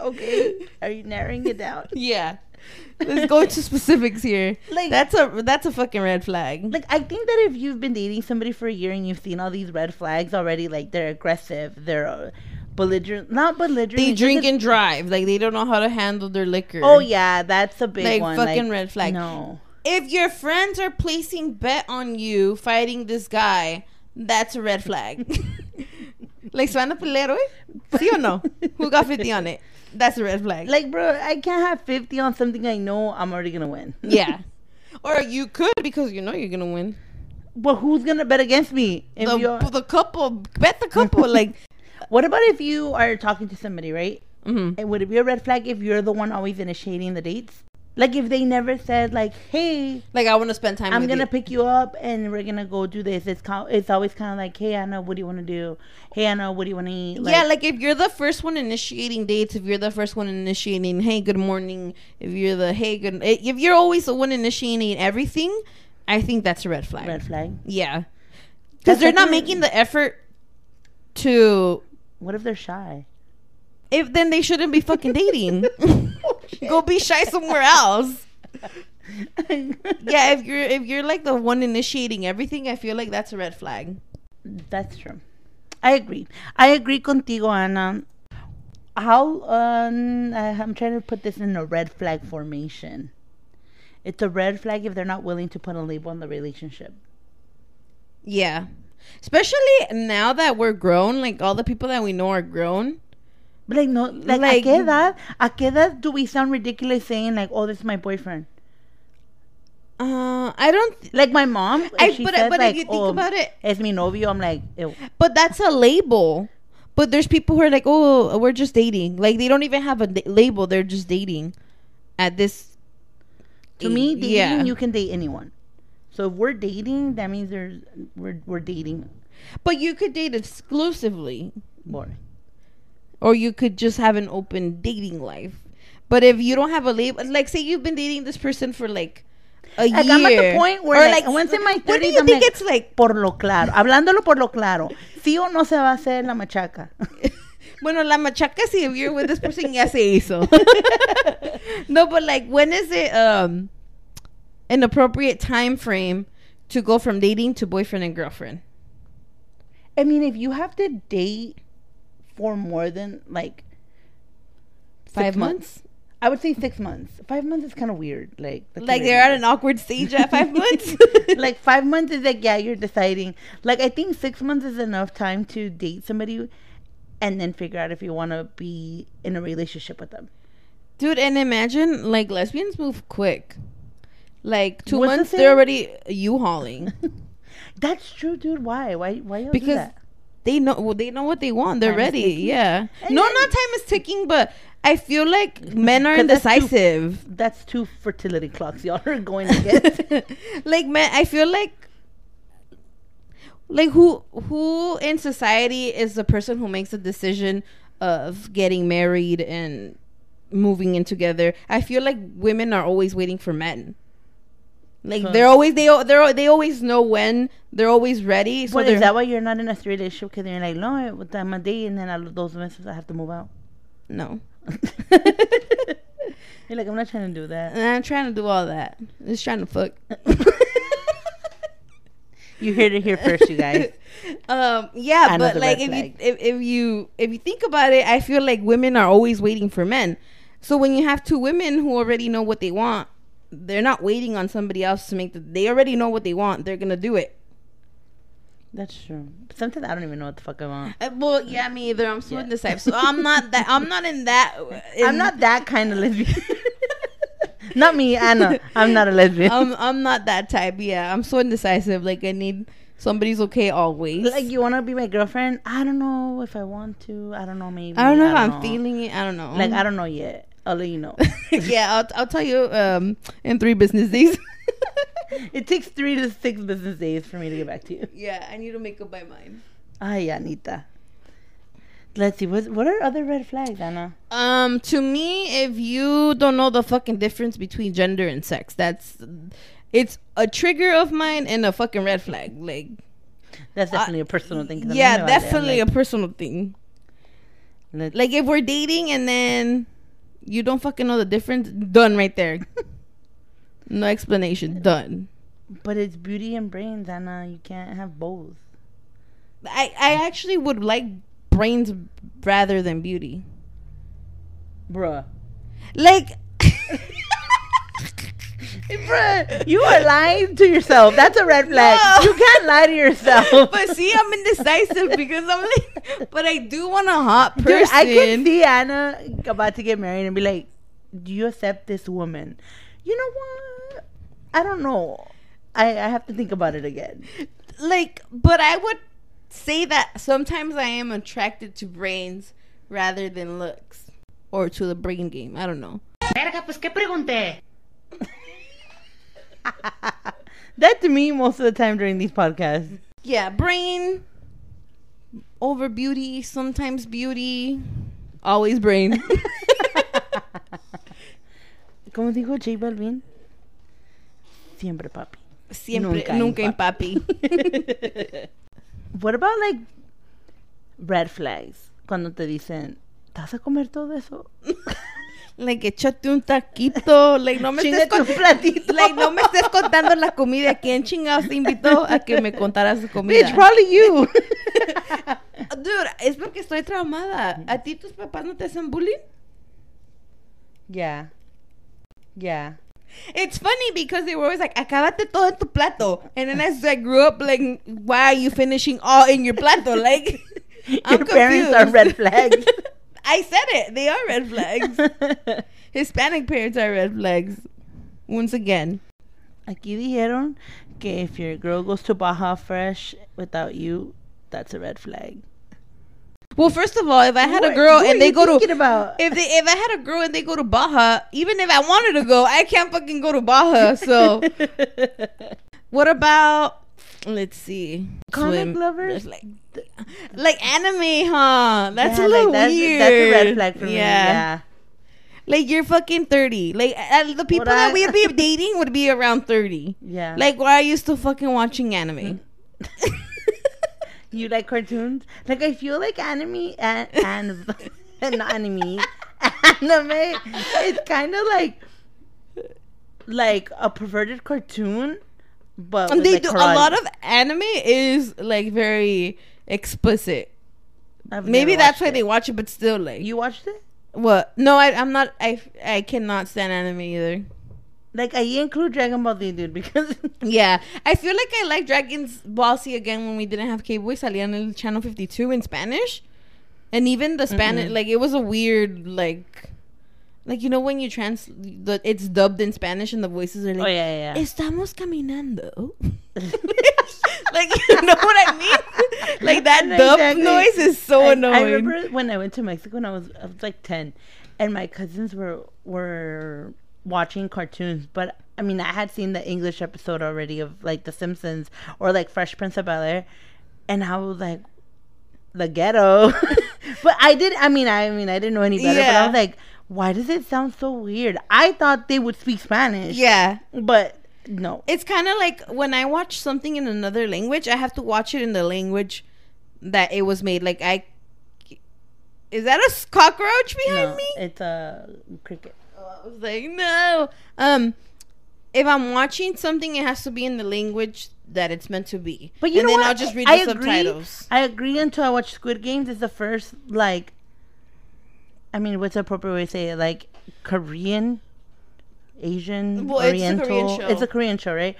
okay. Are you narrowing it down? Yeah. Let's go into specifics here. Like- that's a that's a fucking red flag. Like I think that if you've been dating somebody for a year and you've seen all these red flags already, like they're aggressive, they're uh, belligerent, not belligerent. they drink and drive. Like they don't know how to handle their liquor. Oh yeah, that's a big Like, one. fucking red flag. No. If your friends are placing bet on you fighting this guy, that's a red flag. like se van a pelear, hoy? ¿Sí o no? Who got 50 on it? That's a red flag. Like, bro, I can't have 50 on something I know I'm already going to win. yeah. Or you could because you know you're gonna win. But who's going to bet against me? If The, you're, the couple, bet the couple. like, what about if you are talking to somebody, right? mhm. And would it be a red flag if you're the one always initiating the dates? Like, if they never said, like, hey, like I want to spend time. I'm gonna you. pick you up and we're gonna go do this. It's kind it's always kind of like, hey Anna, what do you want to do? Hey Anna, what do you want to eat? yeah, like if you're the first one initiating dates, if you're the first one initiating, hey, good morning. If you're the hey, good. Eh, if you're always the one initiating everything, I think that's a red flag. red flag. Yeah, because they're not making the effort to. What if they're shy? If then they shouldn't be fucking dating. Go be shy somewhere else. Yeah, if you're if you're like the one initiating everything, I feel like that's a red flag. That's true. I agree. I agree contigo, Anna. How um, I- I'm trying to put this in a red flag formation. It's a red flag if they're not willing to put a label on the relationship. Yeah. Especially now that we're grown, like all the people that we know are grown. Like no, like, Like- a qué edad? A qué edad do we sound ridiculous saying like, "Oh, this is my boyfriend"? Uh, I don't. th- Like my mom, I- she but- says, but if you think "Oh, about it- es mi novio," I'm like, Ew. But that's a label. But there's people who are like, oh, we're just dating. Like they don't even have a da- label. They're just dating. At this. to me, dating yeah. you can date anyone. So if we're dating, that means there's we're we're dating. But you could date exclusively, Boring. Or you could just have an open dating life. But if you don't have a label, like say you've been dating this person for like a Like, year, I'm at the point where, or like, once in my What do you I'm think like- it's like? Por lo claro, hablándolo por lo claro. Sí o no se va a hacer la machaca. Bueno, la machaca, si if you're with this person, ya se hizo. no, but like, when is it um an appropriate time frame to go from dating to boyfriend and girlfriend? I mean, if you have to date for more than like Five months? I would say six months. Five months is kind of weird. Like, Like they're at an awkward stage at five months. like five months is like yeah, you're deciding. Like I think six months is enough time to date somebody, and then figure out if you want to be in a relationship with them. Dude, and imagine like lesbians move quick. Like two What's months, thing? they're already U-hauling. That's true, dude. Why? Why? Why Because that? They know well, they know what they want. They're Time ready. Yeah. And no, not time is ticking, but I feel like men are 'Cause that's indecisive. That's two fertility clocks y'all are going to get. like men, I feel like like who who in society is the person who makes the decision of getting married and moving in together? I feel like women are always waiting for men. Like Huh. they're always they they're they always know when they're always ready. So but is that why you're not in a straight relationship? Because you're like, no, I'm a date, and then los dos meses I have to move out. no. You're like, I'm not trying to do that. And I'm trying to do all that. Just trying to fuck. You heard it here first, you guys. um yeah Another but like if you if, if you if you think about it i feel like women are always waiting for men so when you have two women who already know what they want they're not waiting on somebody else to make the they already know what they want they're gonna do it That's true. But sometimes I don't even know what the fuck I want. Uh, well yeah me either i'm so Yeah. indecisive so i'm not that i'm not in that in- I'm not that kind of lesbian. not me, Anna. I'm not a lesbian. I'm, I'm not that type yeah i'm so indecisive like i need somebody's okay always like, you want to be my girlfriend? I don't know if I want to. I don't know, maybe. i don't know if i'm know. feeling it i don't know Like, I don't know yet. I'll let you know. yeah I'll, I'll tell you um in three business days it takes three to six business days for me to get back to you. Yeah, I need to make up my mind. Ay, Anita. Let's see. What, what are other red flags, Anna? Um, to me, if you don't know the fucking difference between gender and sex, that's it's a trigger of mine and a fucking red flag. Like, That's definitely a personal thing. yeah, me vale. I'm definitely like, a personal thing. let's- Like, if we're dating and then you don't fucking know the difference, done right there. no explanation, done. But it's beauty and brains, Anna. You can't have both. I I actually would like brains rather than beauty. Bruh. Like. Bruh, you are lying to yourself. That's a red flag. No. You can't lie to yourself. but see, I'm indecisive because I'm like, but I do want a hot person. Dude, I can see Anna about to get married and be like, "Do you accept this woman?" You know what? I don't know. I I have to think about it again. like, but I would say that sometimes I am attracted to brains rather than looks or to the brain game. I don't know. Verga, pues qué pregunté. That's me most of the time during these podcasts. Yeah, brain over beauty. Sometimes beauty, always brain. Como dijo J Balvin, siempre papi. Siempre, Nunca en nunca en papi. What about like red flags? Cuando te dicen, ¿te vas a comer todo eso? Like, échate un taquito. Like, no me estés con- platito. Like, no me estés contando la comida. ¿Quién chingados te invitó a que me contaras su comida? Bitch, probably you. Dude, es porque estoy traumada. ¿A ti tus papás no te hacen bullying? yeah. Yeah. It's funny because they were always like, acábate todo en tu plato. And then as I grew up, like, why are you finishing all in your plato? Like, I'm Your parents are red flags. I said it. They are red flags. Hispanic parents are red flags. Once again. Aquí dijeron que if your girl goes to Baja Fresh without you, that's a red flag. Well, first of all, if I had a girl and they go to about? if they if I had a girl and they go to Baja, even if I wanted to go, I can't fucking go to Baja. So what about let's see, Comic lovers? There's Like, like anime, huh? That's Yeah, a little like, that's, weird. That's a red flag for me. Yeah. Like you're fucking thirty. Like uh, the people that I- we'd be dating would be around thirty. Yeah. Like why are you still fucking watching anime? you like cartoons? Like I feel like anime and and not anime anime. It's kind of like like a perverted cartoon, but And they like, do a lot of anime is like very explicit. I've Maybe that's why it. they watch it, but still like You watched it? what? No, I, I'm not. I I cannot stand anime either. Like I include Dragon Ball Z, dude, because Yeah, I feel like I like Dragon's Ball Z again when we didn't have cable. Salía en el channel 52 in Spanish, and even the Spanish Mm-mm. like it was a weird like. Like you know when you trans, the it's dubbed in Spanish and the voices are oh, like, Oh yeah, yeah. yeah. "Estamos caminando." like you know what I mean? Like that dub Exactly. noise is so I, annoying. I remember when I went to Mexico and I was I was like ten, and my cousins were were watching cartoons, but I mean I had seen the English episode already of like The Simpsons or like Fresh Prince of Bel Air, and I was like, the ghetto. but I did. I mean, I mean, I didn't know any better. But I was like, why does it sound so weird? I thought they would speak Spanish. yeah. but no. It's kind of like when I watch something in another language, I have to watch it in the language that it was made. Like I, is that a cockroach behind No, me? it's a cricket. I was like, no. Um, if I'm watching something, it has to be in the language that it's meant to be. But you and know then what? I'll just read I the agree. subtitles. I agree until I watch Squid Games. It's the first like. I mean, what's the appropriate way to say it? Like Korean, Asian, Well, it's a Oriental. Korean show. It's a Korean show, right?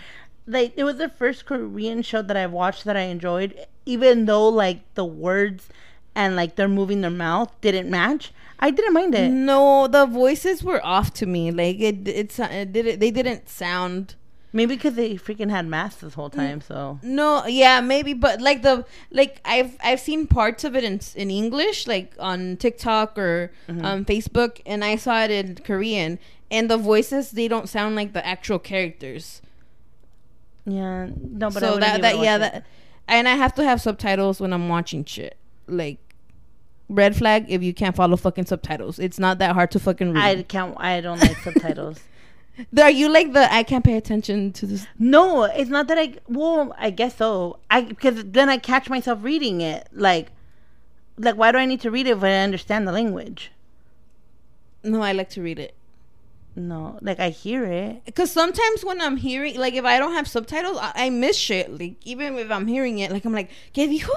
Like it was the first Korean show that I watched that I enjoyed, even though like the words and like they're moving their mouth didn't match. I didn't mind it. No, the voices were off to me. Like it, it's uh, it did it. They didn't sound. Maybe because they freaking had masks this whole time. So No, yeah, maybe, but like the like I've I've seen parts of it in in English, like on TikTok or Mm-hmm. um, Facebook, and I saw it in Korean, and the voices they don't sound like the actual characters. yeah, no, but so that that yeah watch that, and I have to have subtitles when I'm watching shit. Like red flag if you can't follow fucking subtitles. It's not that hard to fucking read. I can't. I don't like subtitles. Are you like the I can't pay attention to this? No, it's not that I. Well, I guess so. I because then I catch myself reading it. Like, like why do I need to read it when I understand the language? No, I like to read it. No, like I hear it. Because sometimes when I'm hearing, like if I don't have subtitles, I, I miss shit. Like even if I'm hearing it, like I'm like, ¿Qué dijo?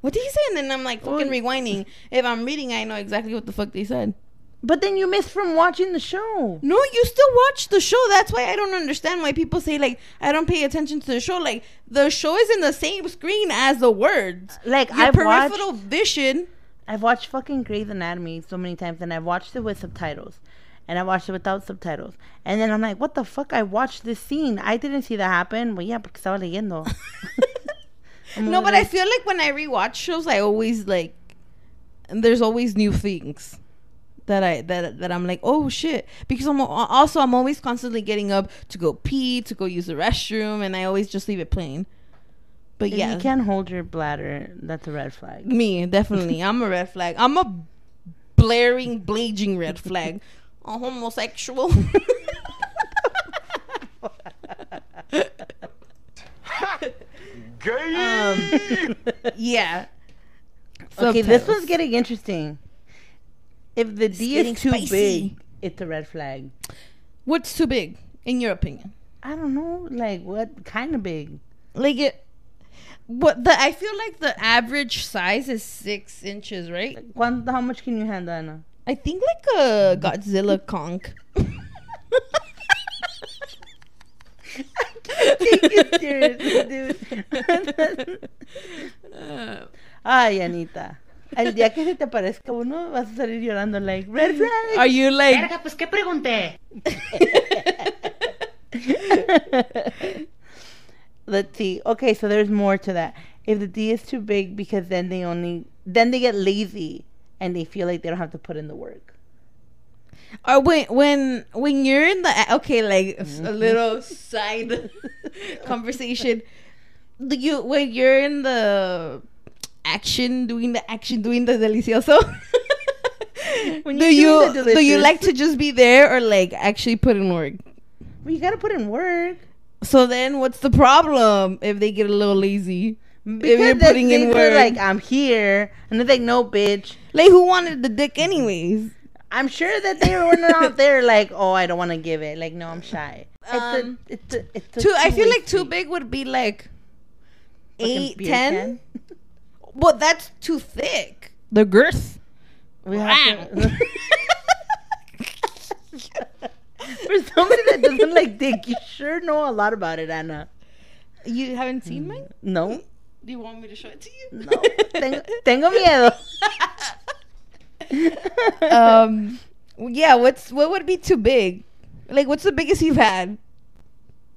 What did he say? And then I'm like fucking Well- rewinding. If I'm reading, I know exactly what the fuck they said. But then you miss from watching the show. No, you still watch the show. That's why I don't understand why people say like I don't pay attention to the show. Like the show is in the same screen as the words. Uh, like Your I've peripheral watched, vision. I've watched fucking Grey's Anatomy so many times, and I've watched it with subtitles, and I watched it without subtitles, and then I'm like, what the fuck? I watched this scene. I didn't see that happen. Well, yeah, porque estaba leyendo. No, but I feel like when I rewatch shows, I always like, there's always new things that I that that I'm like, oh shit, because I'm also I'm always constantly getting up to go pee, to go use the restroom, and I always just leave it plain. But If yeah, you can't hold your bladder, that's a red flag. me definitely, I'm a red flag. I'm a blaring, blazing red flag. A homosexual. um, yeah. Okay, this one's getting interesting. If the D is too spicy. big, it's a red flag. What's too big, in your opinion? I don't know, like what kind of big? Like it. What the? I feel like the average size is six inches, right? Cuánto, how much can you handle, Anna? I think like a Godzilla conch. Take it seriously, dude. Ay, Anita. El día que se te parezca uno, vas a salir llorando, like, red flag. Are you like? Verga, pues qué pregunté. Let's see. Okay, so there's more to that. If the D is too big, because then they only, then they get lazy and they feel like they don't have to put in the work. Or when when when you're in the okay, like a mm-hmm. little side conversation. Do you when you're in the action, doing the action, doing the delicioso? When do you do you like to just be there or like actually put in work? Well, you gotta put in work. So then, what's the problem if they get a little lazy? Because if you're putting in work, like I'm here, and they're like, no, bitch. like who wanted the dick anyways? I'm sure that they were out there like, oh, I don't want to give it. Like, no, I'm shy. Um, it's a, it's a, it's a Too, I feel like too big would be like eight, ten. can. But that's too thick. The girth. We have to- For somebody that doesn't like dick, you sure know a lot about it, Anna. You haven't seen mine? No, Do you want me to show it to you? no. tengo, tengo miedo. um, Yeah, what's what would be too big? Like, what's the biggest you've had?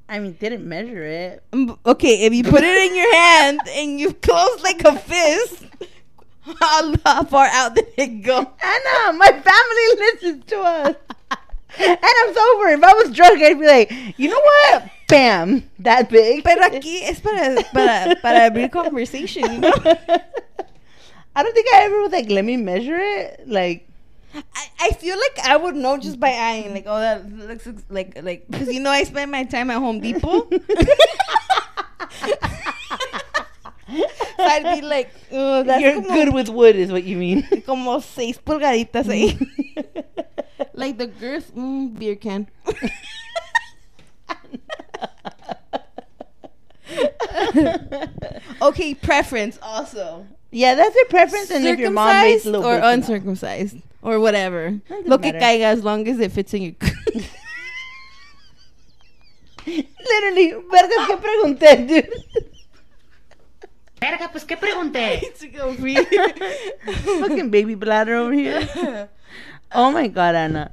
I mean, didn't measure it. Mm, Okay, if you put it in your hand and you close like a fist, how, how far out did it go? Anna, my family listens to us. and I'm sober. If I was drunk, I'd be like, you know what? Bam, that big. Pero aquí es para, para, para abrir conversation, you know? I don't think I ever was like, let me measure it. Like, I, I feel like I would know just by eyeing, like, oh, that looks like, like, because you know I spend my time at Home Depot. so I'd be like, oh, that's you're como, good with wood, is what you mean. como seis pulgaditas ahí. like the girth, mm, beer can. okay, preference also. yeah, that's your preference. And if your mom makes or uncircumcised or whatever. Doesn't Lo que caiga as long as it fits in your. Literally, vergas, ¿qué pregunté, dude? Verga, pues qué pregunté. Fucking baby bladder over here. Oh my god, Anna.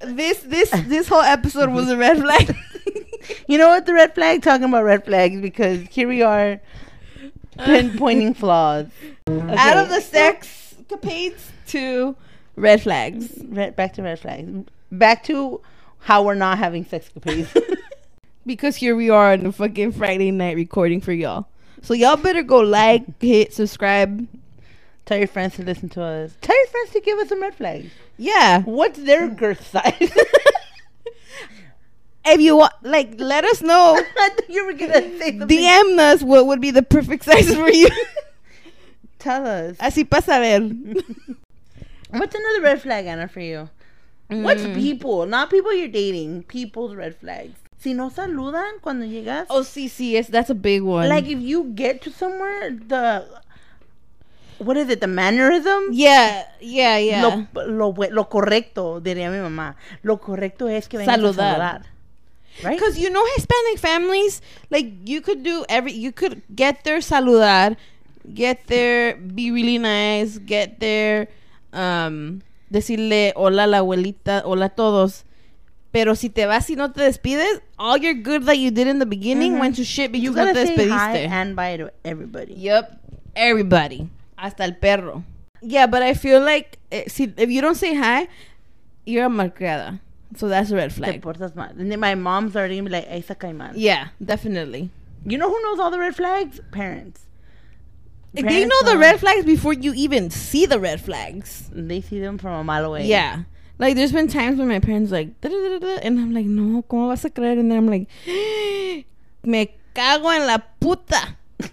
this this this whole episode was a red flag. You know what? The red flag, talking about red flags, because here we are pinpointing flaws. Out of the sex capades to red flags. Red, back to red flags. Back to how we're not having sexcapades. Because here we are on a fucking Friday night recording for y'all. So y'all better go like, hit, subscribe. Tell your friends to listen to us. Tell your friends to give us some red flags. Yeah. What's their girth size? If you want, like, let us know. I you were gonna say something. DM us what would be the perfect size for you. Tell us. Así para saber. What's another red flag, Anna, for you? What's Mm. people? Not people you're dating. People's red flags. Si no saludan cuando llegas. Oh, sí, sí, es, that's a big one. Like if you get to somewhere, the what is it? The mannerism. yeah, yeah, yeah. Lo, lo, lo correcto, diría mi mamá. Lo correcto es que vengas Saludar. a saludar. Right? Because you know Hispanic families, like you could do every, you could get there saludar, get there be really nice, get there, um, decirle hola a la abuelita, hola a todos. Pero si te vas y no te despides, all your good that you did in the beginning went to shit because you no te say hi despediste. and bye to everybody. Yep, everybody, hasta el perro. Yeah, but I feel like eh, si, if you don't say hi, you're a malcriada. So that's a red Te flag. portas mal. And then my mom's already gonna be like, esa cae mal. Yeah, definitely. You know who knows all the red flags? Parents. They Parents know the red flags before you even see the red flags. They see them from a mile away. Yeah. Like there's been times when my parents like "Da-da-da-da-da," and I'm like, no, ¿cómo vas a creer? And then I'm like, me cago en la puta.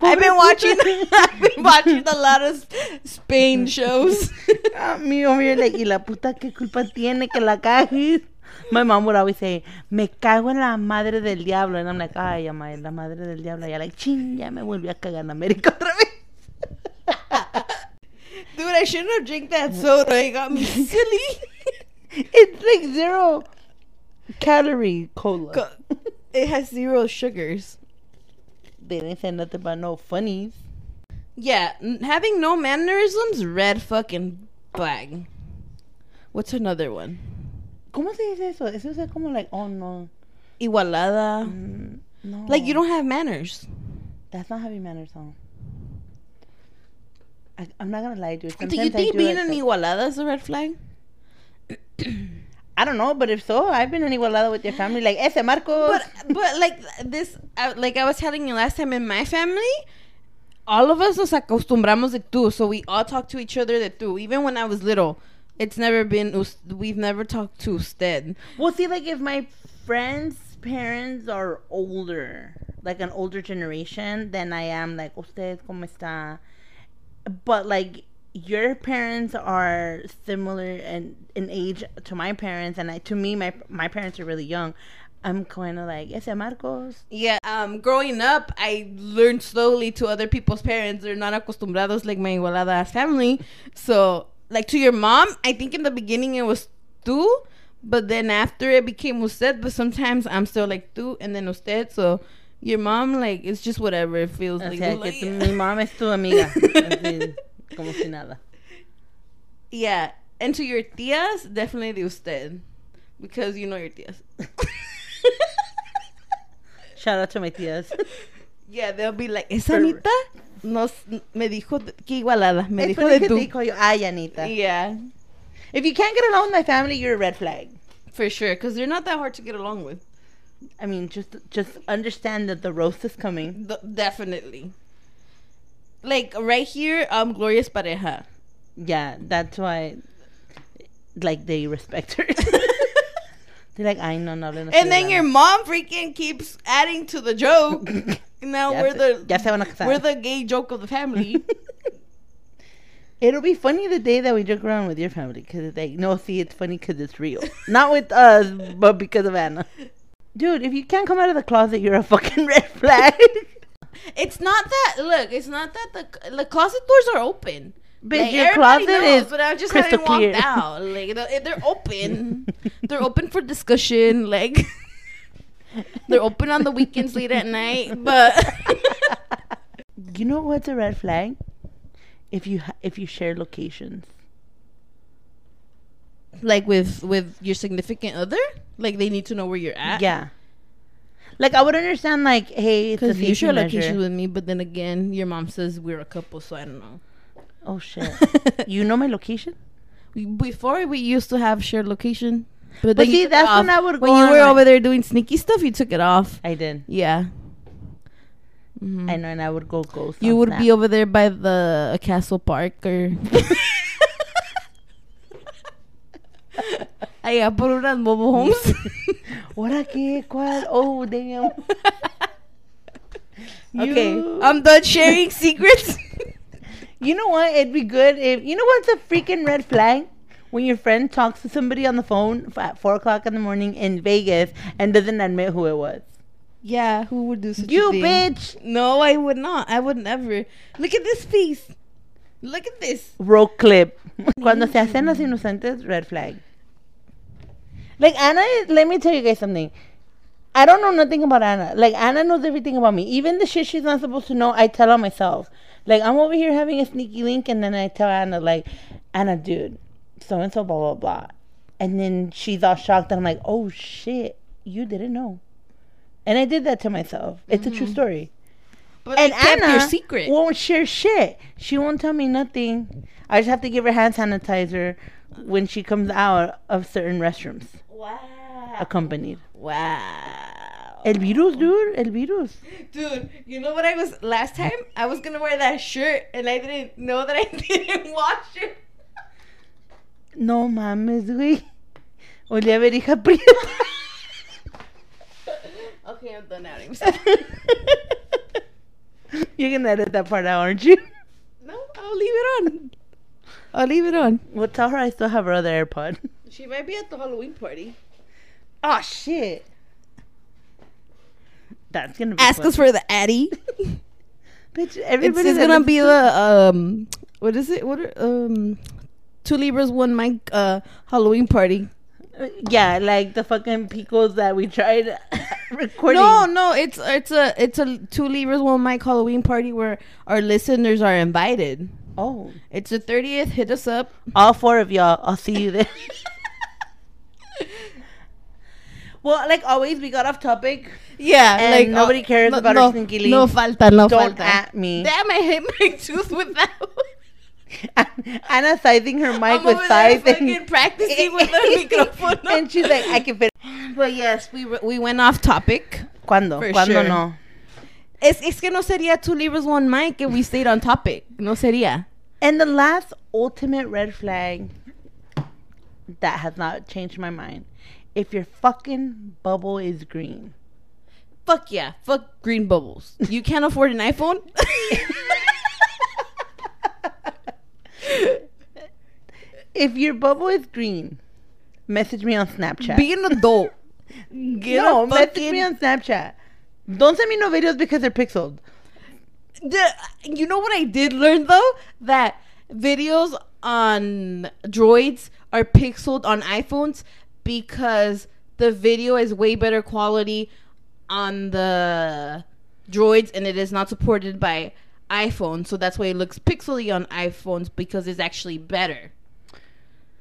I've been watching I've been watching a lot of Spain shows. Ah, me over here like, y la puta qué culpa tiene que la cagues. My mom would always say, me cago en la madre del diablo. And I'm like, ay, ama, la madre del diablo. Y like, ching, ya me volví a cagar en América otra vez. Dude, I shouldn't have drank that soda. It got me silly. It's like zero calorie cola. Co- it has zero sugars. they didn't say nothing about no funnies. Yeah, having no mannerisms, red fucking flag. What's another one? ¿Cómo se dice eso? Eso es como like, oh no. Igualada. Mm, no. Like you don't have manners. That's not having manners, huh? I, I'm not gonna lie. Do you Sometimes I think do being like an igualada is a red flag? I don't know, but if so, I've been an igualada with your family. Like, ese Marcos. But but like this, I, like I was telling you last time in my family, all of us nos acostumbramos de tú, so we all talk to each other de tú. Even when I was little, it's never been we've never talked to usted. Well, see, like if my friends' parents are older, like an older generation, then I am like, usted cómo está? But like your parents are similar in, in age to my parents, and I, to me, my my parents are really young. I'm kind of like, ese Marcos. Yeah, um, growing up, I learned slowly to other people's parents. They're not acostumbrados like my igualada family. So, like to your mom, I think in the beginning it was tú, but then after it became usted. But sometimes I'm still like tú and then usted. So, your mom, like, it's just whatever it feels O like. sea, Like, que tu, mi mamá es tu amiga. Así, como si nada. Yeah, and to your tias, definitely de usted, because you know your tias. Shout out to my tias. yeah, they'll be like, "Esa Anita nos me dijo que igualada, me dijo de tú." dijo yo, Ay, Anita. Yeah, If you can't get along with my family, you're a red flag. for sure, because they're not that hard to get along with. I mean, just just understand that the roast is coming. D- definitely. Like right here, um, Gloria's pareja. Yeah, that's why, like, they respect her. They're like, I know, no, no. And then your mom freaking keeps adding to the joke. now Ya we're the ya se van a casar. we're the gay joke of the family. It'll be funny the day that we joke around with your family because like, no, see, it's funny because it's real. Not with us, but because of Anna. Dude, if you can't come out of the closet, you're a fucking red flag. it's not that. Look, it's not that the the closet doors are open. But Like, your closet knows, is but I just crystal haven't walked clear. out. Like they're open. they're open for discussion. Like they're open on the weekends late at night. But you know what's a red flag? If you ha- if you share locations. like with with your significant other, like they need to know where you're at. Yeah. Like I would understand, like, hey, it's a Because you safety share measure. location with me, but then again, your mom says we're a couple, so I don't know. Oh shit! you know my location? We- Before we used to have shared location, But but, see, that's when. I would when you on, were like- over there doing sneaky stuff. You took it off. I did. Yeah. Mhm. I know, and I would go ghost. You would Snap. be over there by the Castle Park or. Allá por unas mobile homes. ¿Ahora qué? ¿Cuál? Oh, damn. okay, You- I'm done sharing secrets. You know what? It'd be good if you know what's a freaking red flag when your friend talks to somebody on the phone at four o'clock in the morning in Vegas and doesn't admit who it was. yeah, who would do such You a thing? You bitch, No, I would not. I would never. Look at this piece. Look at this. road clip. Cuando se hacen los mm. inocentes, red flag. Like Anna, is- let me tell you guys something. I don't know nothing about Anna. Like Anna knows everything about me. Even the shit she's not supposed to know, I tell her myself. Like I'm over here having a sneaky link, and then I tell Anna like, Anna, dude, so and so, blah blah blah, and then she's all shocked, and I'm like, oh shit, you didn't know. And I did that to myself. It's a true mm-hmm. story. But And I Anna your secret. won't share shit. She won't tell me nothing. I just have to give her hand sanitizer when she comes out of certain restrooms, wow. accompanied. Wow. El virus, dude. El virus. Dude, you know what I was last time? I was gonna wear that shirt and I didn't know that I didn't wash it. No mames, güey. Olía a verija prieta. Okay, I'm done adding. You're gonna edit that part out, aren't you? no, I'll leave it on. I'll leave it on. Well, tell her I still have her other AirPod. She might be at the Halloween party. Oh shit. That's gonna be Ask fun. us for the Addy. Bitch, It's, everybody it's gonna be the um what is it? What are, um two libras one mic uh Halloween party. Yeah, like the fucking picos that we tried recording. No, no, it's it's a it's a two libras one mic Halloween party where our listeners are invited. Oh. It's the thirtieth. Hit us up. All four of y'all. I'll see you there. well, like always, we got off topic. Yeah, And like nobody cares no, about no, our link. No falta, no Don't falta. at me. Damn, I hit my tooth with that. One. Anna sizing her mic I'm with over there size fucking practicing with the microphone. and she's like, I can fit. But yes, we were- we went off topic. ¿Cuándo? For ¿Cuándo sure. no? Es, es que no sería two libras one mic if we stayed on topic. No sería. And the last ultimate red flag that has not changed my mind. If your fucking bubble is green. Fuck yeah. Fuck green bubbles. You can't afford an iPhone? If your bubble is green, message me on Snapchat. Be an adult. Get no, a message me on Snapchat. Don't send me no videos because they're pixeled. The- you know what I did learn though? That videos on droids are pixeled on iPhones because the video is way better quality on the droids and it is not supported by iPhone. So that's why it looks pixely on iPhones because it's actually better.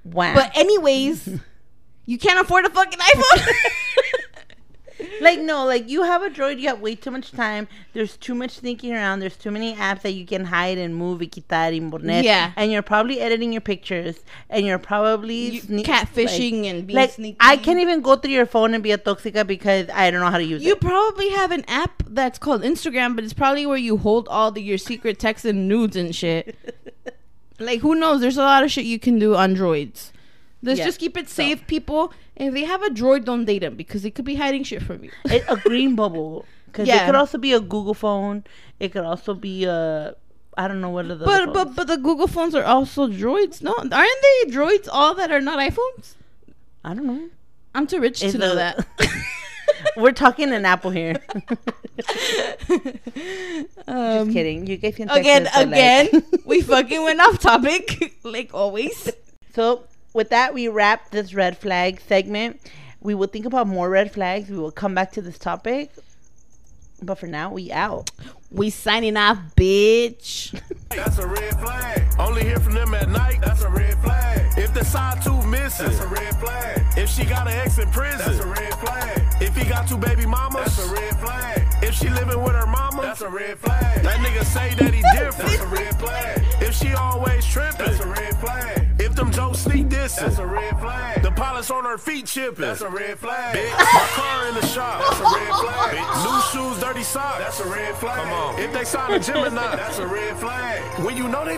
Wow. But anyways, you can't afford a fucking iPhone. like no, like you have a droid, you have way too much time. There's too much thinking around. There's too many apps that you can hide and move quitar y poner. Yeah. and you're probably editing your pictures, and you're probably You- sne- catfishing like- and being like sneaky. I can't even go through your phone and be a toxica because I don't know how to use You it. You probably have an app that's called Instagram, but it's probably where you hold all the, your secret texts and nudes and shit. like, who knows? There's a lot of shit you can do on droids. Let's Yeah, just keep it so- safe, people. If they have a droid, don't date them because they could be hiding shit from you. It- a green bubble because it could also be a Google phone. It could also be a I don't know what are the But but but the Google phones are also droids. No, aren't they droids? All that are not iPhones. I don't know. I'm too rich Is to know the- that. We're talking an Apple here. um, Just kidding. You guys can Again, but, like- again, we fucking went off topic, like always. So with that, we wrap this red flag segment. We will think about more red flags. We will come back to this topic. But for now, we out. We signing off, bitch. That's a red flag. Only hear from them at night. That's a red flag. If the side two missing, that's a red flag. If she got an ex in prison, that's a red flag. If he got two baby mamas, that's a red flag. If she living with her mama, that's a red flag. That nigga say that he different, that's a red flag. If she always tripping, that's a red flag. If them jokes sneak dissing, that's a red flag. The polish on her feet chipping, that's a red flag. Bitch, my car in the shop, that's a red flag. Bitch, new shoes, dirty socks, that's a red flag. Come on. If they sign a Gemini, that's a red flag. When you know they